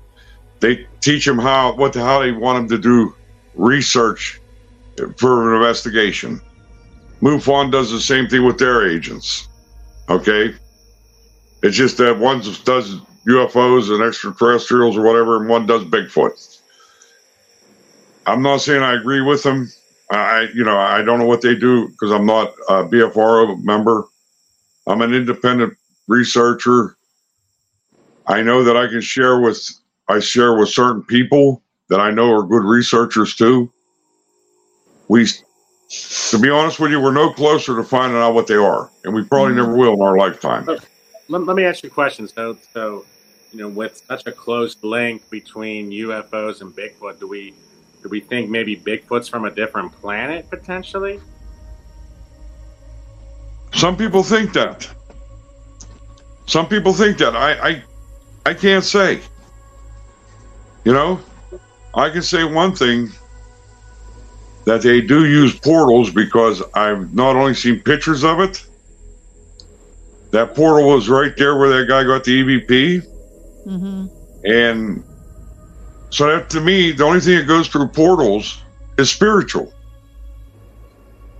They teach them how what the, how they want them to do research for an investigation. MUFON does the same thing with their agents, okay? It's just that one does UFOs and extraterrestrials or whatever, and one does Bigfoot. I'm not saying I agree with them. I, you know, I don't know what they do because I'm not a BFRO member. I'm an independent researcher. I know that I can share with I share with certain people that I know are good researchers too. We, to be honest with you, we're no closer to finding out what they are, and we probably Mhm. never will in our lifetime. Let, let me ask you a question. So, so you know, with such a close link between UFOs and Bigfoot, do we do we think maybe Bigfoot's from a different planet potentially? Some people think that. Some people think that. I, I, I can't say. You know, I can say one thing that they do use portals because I've not only seen pictures of it. That portal was right there where that guy got the EVP, hmm and so that to me, the only thing that goes through portals is spiritual.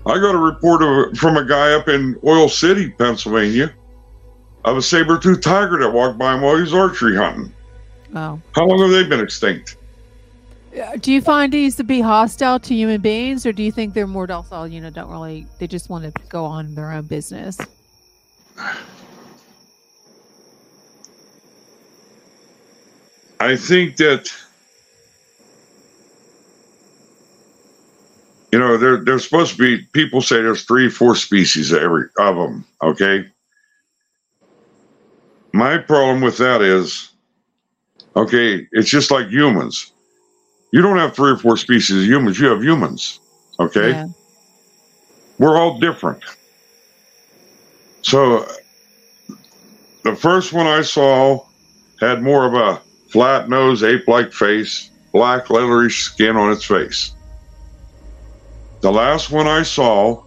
I got a report of, from a guy up in Oil City, Pennsylvania, of a saber-toothed tiger that walked by him while he was archery hunting. How long have they been extinct? Uh, Do you find these to be hostile to human beings, or do you think they're more docile? You know, don't really. They just want to go on their own business. I think that you know there there's supposed to be people say there's three four species of every of them okay my problem with that is okay it's just like humans you don't have three or four species of humans you have humans okay Yeah. we're all different so the first one i saw had more of a flat nose, ape like face, black leathery skin on its face. The last one I saw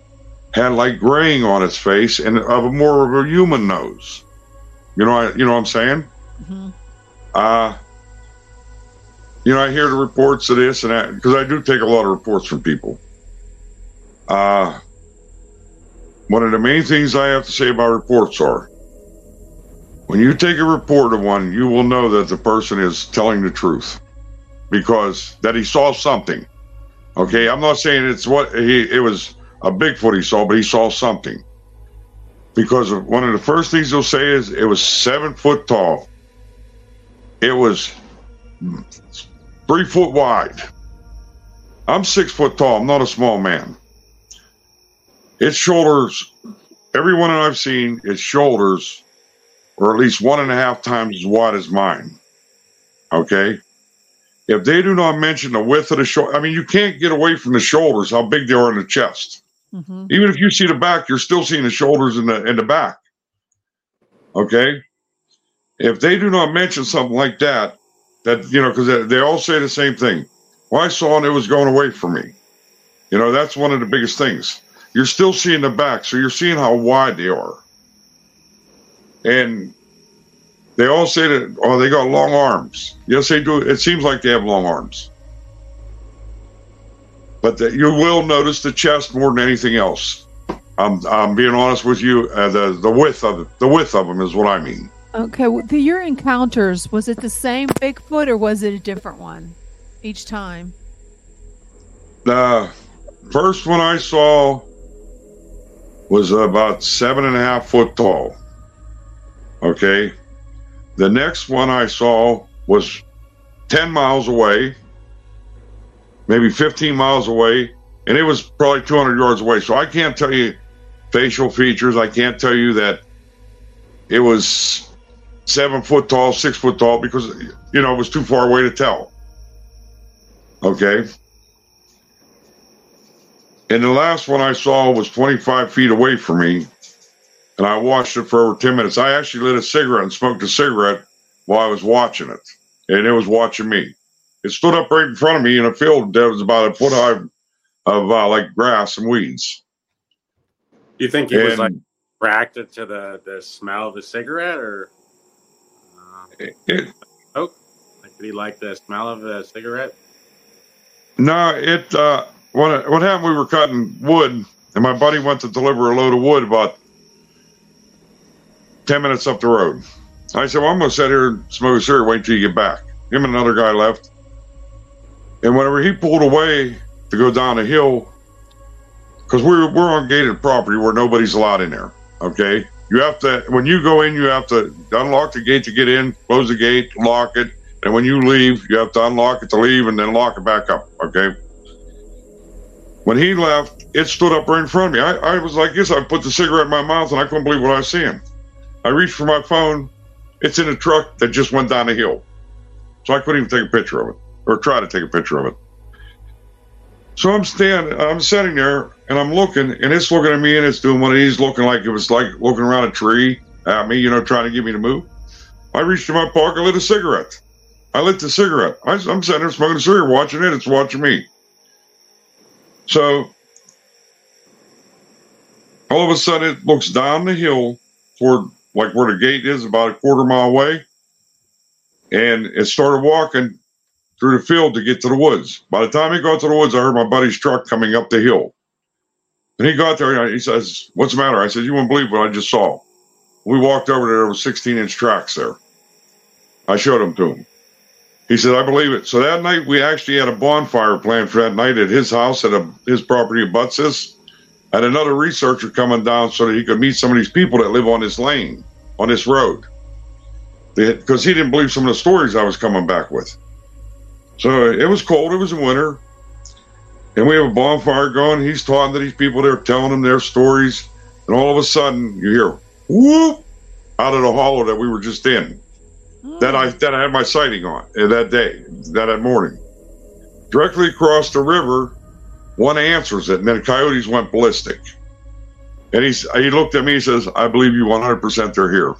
had like graying on its face and of a more of a human nose. You know, I, you know what I'm saying? hmm Uh, you know, I hear the reports of this and that because I do take a lot of reports from people. Uh, one of the main things I have to say about reports are when you take a report of one, you will know that the person is telling the truth because that he saw something. Okay, I'm not saying it's what he it was a Bigfoot he saw, but he saw something. Because one of the first things he'll say is it was seven foot tall. It was three foot wide. I'm six foot tall. I'm not a small man. Its shoulders, everyone that I've seen, its shoulders or at least one and a half times as wide as mine. Okay? If they do not mention the width of the shoulder, I mean, you can't get away from the shoulders, how big they are in the chest. hmm Even if you see the back, you're still seeing the shoulders in the in the back. Okay? If they do not mention something like that, that you know, because they, all say the same thing. Well, I saw and it was going away from me. You know, that's one of the biggest things. You're still seeing the back, so you're seeing how wide they are. And they all say that, oh, they got long arms. Yes, they do. It seems like they have long arms. but the, you will notice the chest more than anything else. I'm, I'm being honest with you. Uh, the the width of the width of them is what I mean. Okay, well, the, your encounters was it the same Bigfoot or was it a different one each time? The first one I saw was about seven and a half foot tall. Okay. The next one I saw was 10 miles away, maybe 15 miles away, and it was probably 200 yards away. So I can't tell you facial features. I can't tell you that it was seven foot tall, six foot tall, because, you know, it was too far away to tell. Okay. And the last one I saw was 25 feet away from me, and I watched it for over 10 minutes. I actually lit a cigarette and smoked a cigarette while I was watching it, and it was watching me. It stood up right in front of me in a field that was about a foot high of uh, like grass and weeds. Do you think he was like attracted to the, the smell of the cigarette, or oh, did he like the smell of the cigarette? no, it. Uh, what what happened? We were cutting wood, and my buddy went to deliver a load of wood about 10 minutes up the road. I said, Well, I'm going to sit here and smoke a cigarette, wait till you get back. Him and another guy left. And whenever he pulled away to go down the hill, because we're, we're on gated property where nobody's allowed in there, okay? You have to, when you go in, you have to unlock the gate to get in, close the gate, lock it. And when you leave, you have to unlock it to leave and then lock it back up, okay? When he left, it stood up right in front of me. I, I was like this. I put the cigarette in my mouth and I couldn't believe what I was seeing. I reached for my phone. It's in a truck that just went down the hill. So I couldn't even take a picture of it or try to take a picture of it. So I'm standing, I'm sitting there and I'm looking and it's looking at me and it's doing one of these looking like it was like looking around a tree at me, you know, trying to get me to move. I reached in my pocket, lit a cigarette. I lit the cigarette. I, I'm sitting there smoking a cigarette, watching it. It's watching me. So all of a sudden it looks down the hill toward like where the gate is about a quarter mile away and it started walking through the field to get to the woods. By the time he got to the woods i heard my buddy's truck coming up the hill. And he got there and he says what's the matter? I said you won't believe what i just saw. We walked over there there was 16 inch tracks there. I showed him to him. He said i believe it. So that night we actually had a bonfire planned for that night at his house at a, his property at Butsis and another researcher coming down so that he could meet some of these people that live on this lane, on this road. Because he didn't believe some of the stories I was coming back with. So it was cold, it was winter, and we have a bonfire going. He's talking to these people, they're telling them their stories, and all of a sudden you hear whoop out of the hollow that we were just in. That I that I had my sighting on uh, that day, that, that morning. Directly across the river, one answers it, and then the coyotes went ballistic. And he's, he looked at me, he says, I believe you 100% they're here.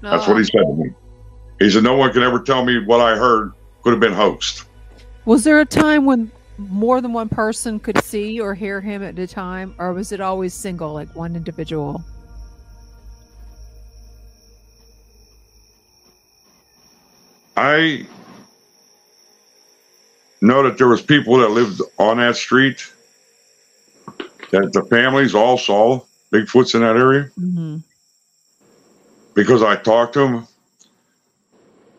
That's what he said to me. He said, No one can ever tell me what I heard could have been hoaxed. Was there a time when more than one person could see or hear him at a time, or was it always single, like one individual? I know that there was people that lived on that street that the families all saw Bigfoots in that area Mm-hmm. because I talked to them.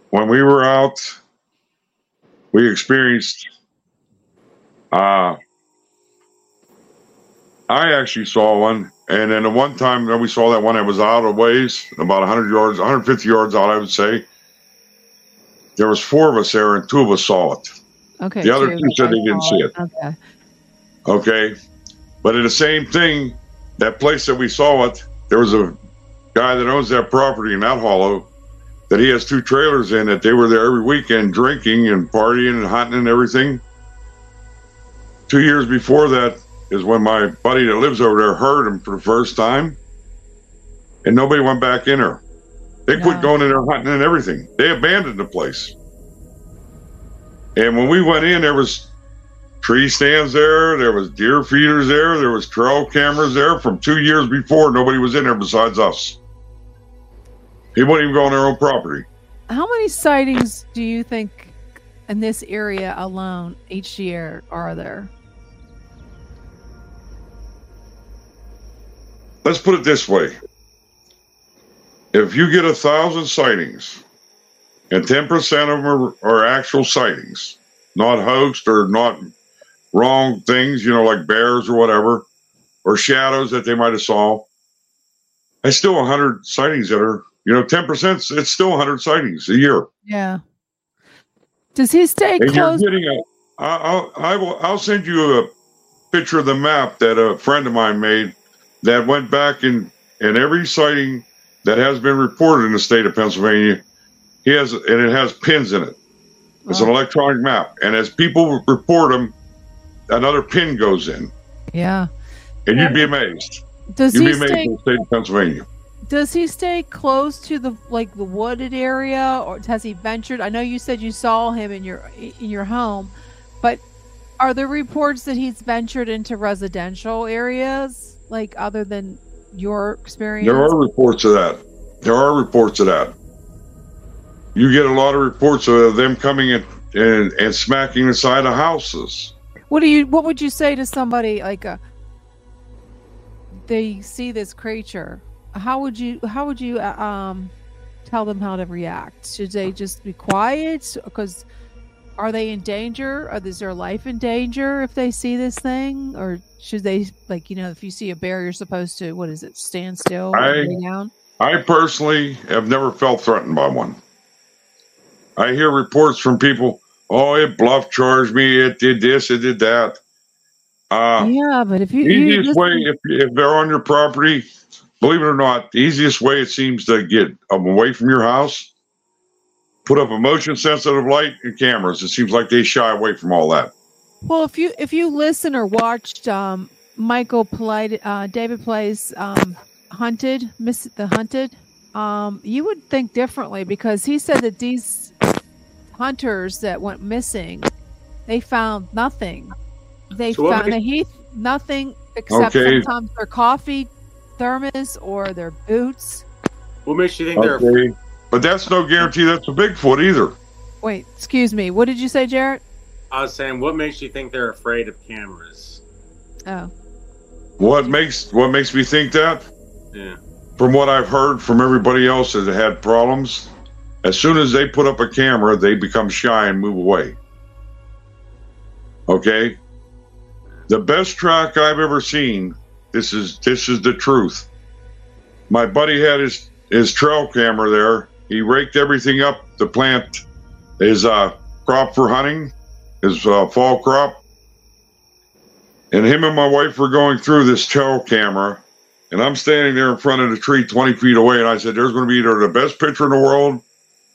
When we were out, we experienced. Uh, I actually saw one, and then the one time that we saw that one that was out of ways, about 100 yards, 150 yards out, I would say. There was four of us there, and two of us saw it. Okay. The other two said they didn't see it. Okay. Okay. But in the same thing, that place that we saw it, there was a guy that owns that property in that hollow that he has two trailers in that they were there every weekend drinking and partying and hunting and everything. Two years before that is when my buddy that lives over there heard him for the first time. And nobody went back in there. They quit No. going in there hunting and everything. They abandoned the place. And when we went in, there was tree stands there. There was deer feeders there. There was trail cameras there from two years before. Nobody was in there besides us. He wouldn't even go on their own property. How many sightings do you think in this area alone each year are there? Let's put it this way. If you get a thousand sightings and 10% of them are, are actual sightings, not hoaxed or not wrong things, you know, like bears or whatever, or shadows that they might have saw, that's still 100 sightings that are you know, 10%, it's still 100 sightings a year. Yeah. Does he stay And close? you're getting a, I- I'll, I will, I'll send you a picture of the map that a friend of mine made that went back in, and every sighting that has been reported in the state of Pennsylvania, he has, and it has pins in it. It's an electronic map. And as people report them, another pin goes in. Yeah. And you'd be amazed. Does You'd he be amazed stay? in the state of Pennsylvania. Does he stay close to the like the wooded area, or has he ventured? I know you said you saw him in your in your home, but are there reports that he's ventured into residential areas, like other than your experience? There are reports of that. There are reports of that. You get a lot of reports of them coming in and, and smacking inside of houses. What do you? What would you say to somebody like a? They see this creature. How would you? How would you uh, um, tell them how to react? Should they just be quiet? Because are they in danger? Or is their life in danger if they see this thing? Or should they like you know if you see a bear, you're supposed to what is it? Stand still, I- down. I personally have never felt threatened by one. I hear reports from people, oh, it bluff charged me, it did this, it did that. Uh, yeah, but if you, you easiest way, if, if they're on your property, believe it or not, the easiest way it seems to get away from your house, put up a motion sensitive light and cameras. It seems like they shy away from all that. Well, if you if you listen or watched um, Michael Polite, uh, David Paulides um, Hunted, Miss the Hunted, um, you would think differently because he said that these hunters that went missing, they found nothing. They So what found a heath nothing except Okay. sometimes their coffee thermos or their boots. What makes you think they're Okay. But that's no guarantee that's a Bigfoot either. Wait, excuse me. What did you say, Jarrett? I was saying, what makes you think they're afraid of cameras? Oh, What makes what makes me think that? Yeah. From what I've heard from everybody else that had problems, as soon as they put up a camera, they become shy and move away. Okay? The best track I've ever seen, this is this is the truth. My buddy had his his trail camera there. He raked everything up to plant his uh, crop for hunting, his uh, fall crop. And him and my wife were going through this trail camera, and I'm standing there in front of the tree 20 feet away, and I said, There's going to be either the best picture in the world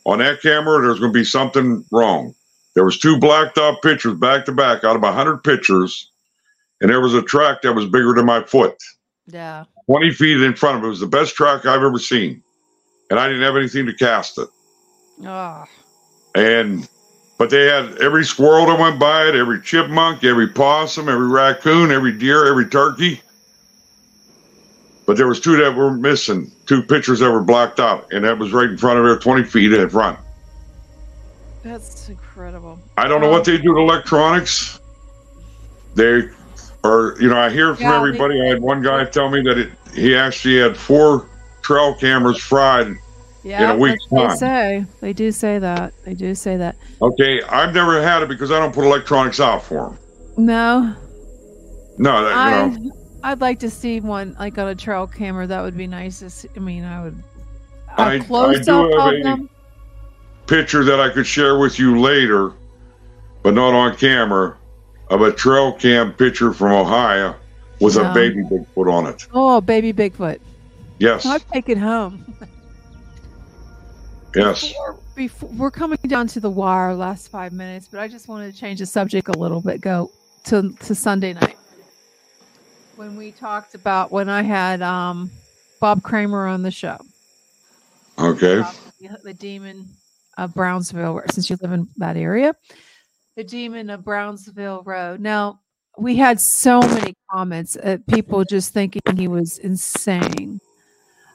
on that camera, or there's going to be something wrong. There was two blacked out pictures back to back out of 100 pictures, and there was a track that was bigger than my foot. yeah. 20 feet in front of it. It was the best track I've ever seen. And I didn't have anything to cast it. Oh, And but they had every squirrel that went by it, every chipmunk, every possum, every raccoon, every deer, every turkey. But there was two that were missing, two pictures that were blacked out, and that was right in front of her, 20 feet in front. that's incredible. I don't know what they do to electronics. They are, you know, I hear from Yeah, everybody. I had one guy tell me that it, he actually had four trail cameras fried Yeah, a week's time. They say they do say that. They do say that. Okay, I've never had it because I don't put electronics out for them. No, No, that, I you know, I'd like to see one like on a trail camera. That would be nice. To see. I mean, I would. I- close I up do have a- them. picture that I could share with you later, but not on camera, of a trail cam picture from Ohio with a baby Bigfoot on it. Oh, baby Bigfoot! Yes, I'd take it home. yes. Before, before we're coming down to the wire, last five minutes, but I just wanted to change the subject a little bit. Go to to Sunday night when we talked about when I had um, Bob Cranmer on the show. Okay. the demon of Brownsville, since you live in that area, the demon of Brownsville Road. Now, we had so many comments, uh, people just thinking he was insane.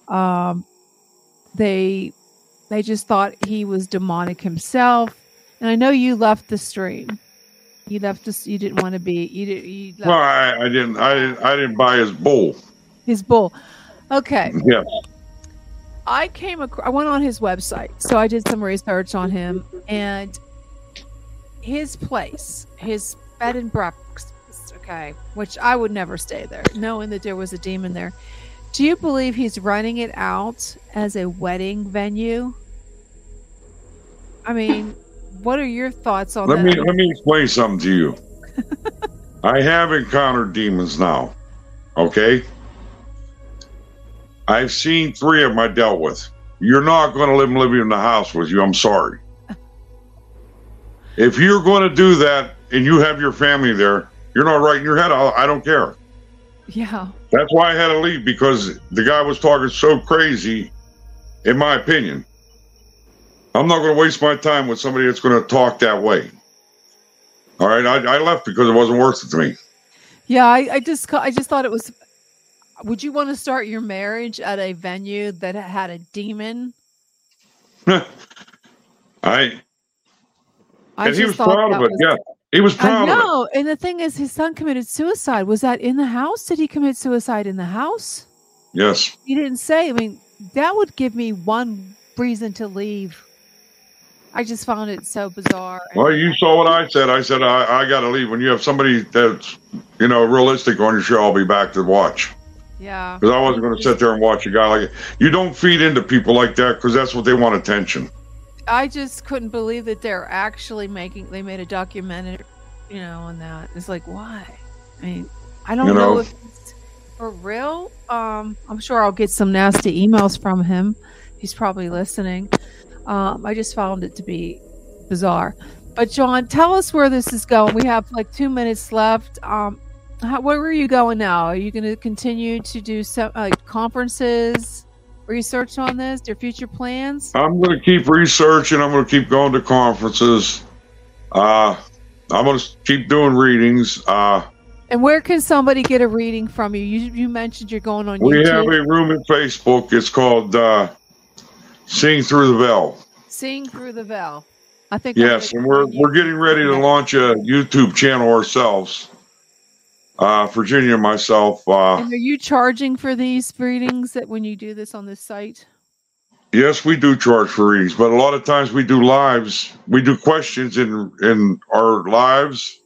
Um, they they just thought he was demonic himself. And I know you left the stream. You left us. You didn't want to be. You did. You Well, I, I didn't. I didn't. I didn't buy his bull. his bull. Okay. Yes. I came across, I went on his website, so I did some research on him and his place, his bed and breakfast, okay, which I would never stay there, knowing that there was a demon there. Do you believe he's running it out as a wedding venue? I mean, what are your thoughts on Let that? me let me explain something to you. [laughs] I have encountered demons now. Okay? I've seen three of them I dealt with. You're not going to live and live in the house with you. I'm sorry. If you're going to do that and you have your family there, you're not right in your head. I, I don't care. yeah. That's why I had to leave because the guy was talking so crazy, in my opinion. I'm not going to waste my time with somebody that's going to talk that way. All right, I, I left because it wasn't worth it to me. Yeah, I, I just I just thought it was. Would you want to start your marriage at a venue that had a demon? [laughs] I I and he was thought proud of it. was- Yeah, he was I proud of it. know, and the thing is, his son committed suicide. Was that in the house? Did he commit suicide in the house? Yes, He didn't say. I mean, that would give me one reason to leave. I just found it so bizarre. Well, you saw what I said. I said I, I got to leave. When you have somebody that's you know realistic on your show, I'll be back to watch yeah, because I wasn't going to sit there and watch a guy like you. Don't feed into people like that because that's what they want attention. I just couldn't believe that they're actually making. They made a documentary, you know, on that. It's like, why? I mean, I don't You know, know. if it's for real. Um, I'm sure I'll get some nasty emails from him. He's probably listening. Um, I just found it to be bizarre. But John, tell us where this is going. We have like two minutes left. Um, how, where are you going now? Are you going to continue to do some like conferences, research on this? Your future plans? I'm going to keep researching. I'm going to keep going to conferences. Uh, I'm going to keep doing readings. Uh, And where can somebody get a reading from you? You, you mentioned you're going on we YouTube. have a room in Facebook. It's called uh, Seeing Through the Veil. Seeing through the veil. I think. Yes, and we're we're getting ready to launch a YouTube channel ourselves. Uh, Virginia and myself. Uh, And are you charging for these readings that when you do this on this site? yes, we do charge for readings, but a lot of times we do lives. We do questions in in our lives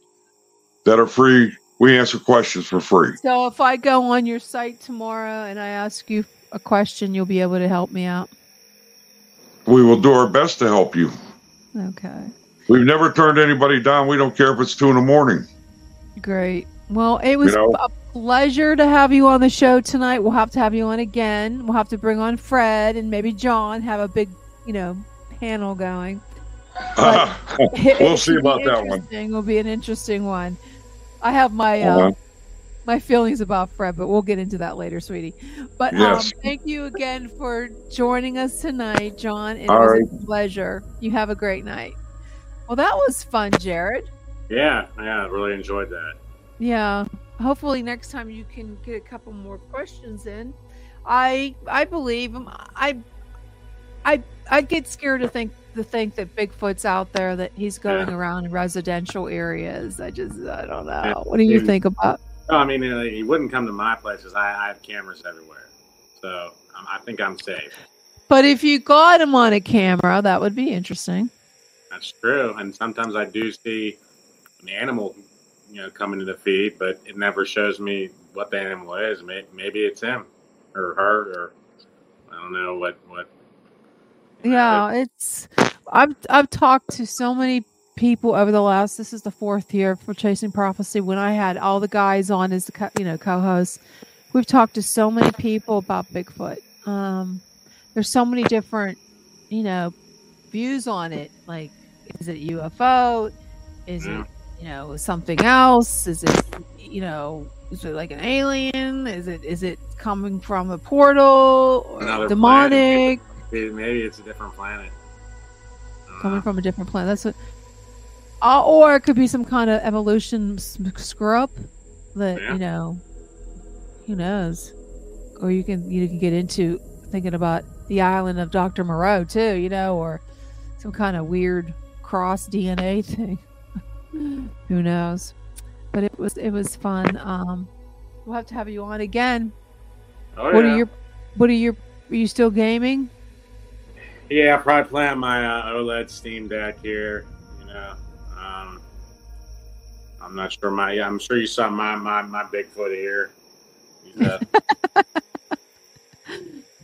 that are free. We answer questions for free. So if I go on your site tomorrow and I ask you a question, you'll be able to help me out. We will do our best to help you. Okay. We've never turned anybody down. We don't care if it's two in the morning. Great. Well, it was know? a pleasure to have you on the show tonight. We'll have to have you on again. We'll have to bring on Fred and maybe John, have a big, you know, panel going. But- [laughs] It We'll see about that one. interesting. Will be an interesting one. I have my uh, Uh-huh. my feelings about Fred, but we'll get into that later, sweetie. But Yes. um, thank you again for joining us tonight, John. It All was a pleasure. You have a great night. Well, that was fun, Jared. Yeah, yeah, I really enjoyed that. Yeah. Hopefully next time you can get a couple more questions in. I I believe him. I I I get scared to think to think that Bigfoot's out there that he's going Yeah. around residential areas. I just I don't know. What do you think about? No, I mean, he wouldn't come to my place because I, I have cameras everywhere. So um, I think I'm safe. But if you got him on a camera, that would be interesting. That's true. And sometimes I do see an animal, you know, coming to the feed, but it never shows me what the animal is. Maybe it's him or her or I don't know what what. you know, Yeah, it's I've I've talked to so many people over the last this is the fourth year for Chasing Prophecy when I had all the guys on as the co- you know co-hosts. We've talked to so many people about Bigfoot. Um there's so many different, you know, views on it. Like is it UFO? Is Yeah. it, you know, something else? Is it you know, is it like an alien? Is it is it coming from a portal or Another demonic? Maybe, maybe it's a different planet. Coming know. from a different planet. That's what, uh, or it could be some kind of evolution screw up that Yeah. you know, who knows? Or you can you can get into thinking about the island of Doctor Moreau too, you know, or some kind of weird cross DNA [laughs] thing. Who knows? But it was it was fun. Um, we'll have to have you on again. Oh, what yeah. are your What are you? Are you still gaming? Yeah, probably playing my uh, OLED Steam Deck here. You know, um, I'm not sure my. Yeah, I'm sure you saw my my my Bigfoot here. Uh, [laughs]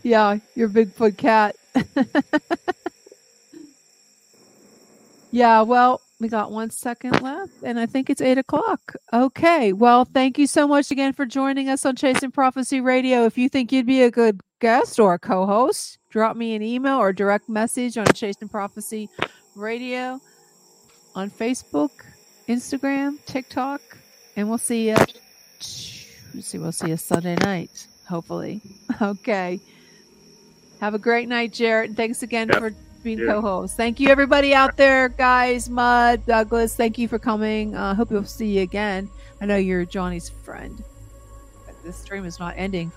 Yeah, your Bigfoot cat. [laughs] yeah, well, we got one second left, and I think it's eight o'clock. Okay, well, thank you so much again for joining us on Chasing Prophecy Radio. If you think you'd be a good guest or a co-host, drop me an email or direct message on Chasing Prophecy Radio on Facebook, Instagram, TikTok, and we'll see you. See, we'll see you Sunday night, hopefully. [laughs] Okay. Have a great night, Jarrett. And thanks again Yep. for being Yeah. co-host. Thank you, everybody out there, guys. Mud, Douglas. Thank you for coming. I uh, hope we'll see you again. I know you're Johnny's friend. This stream is not ending.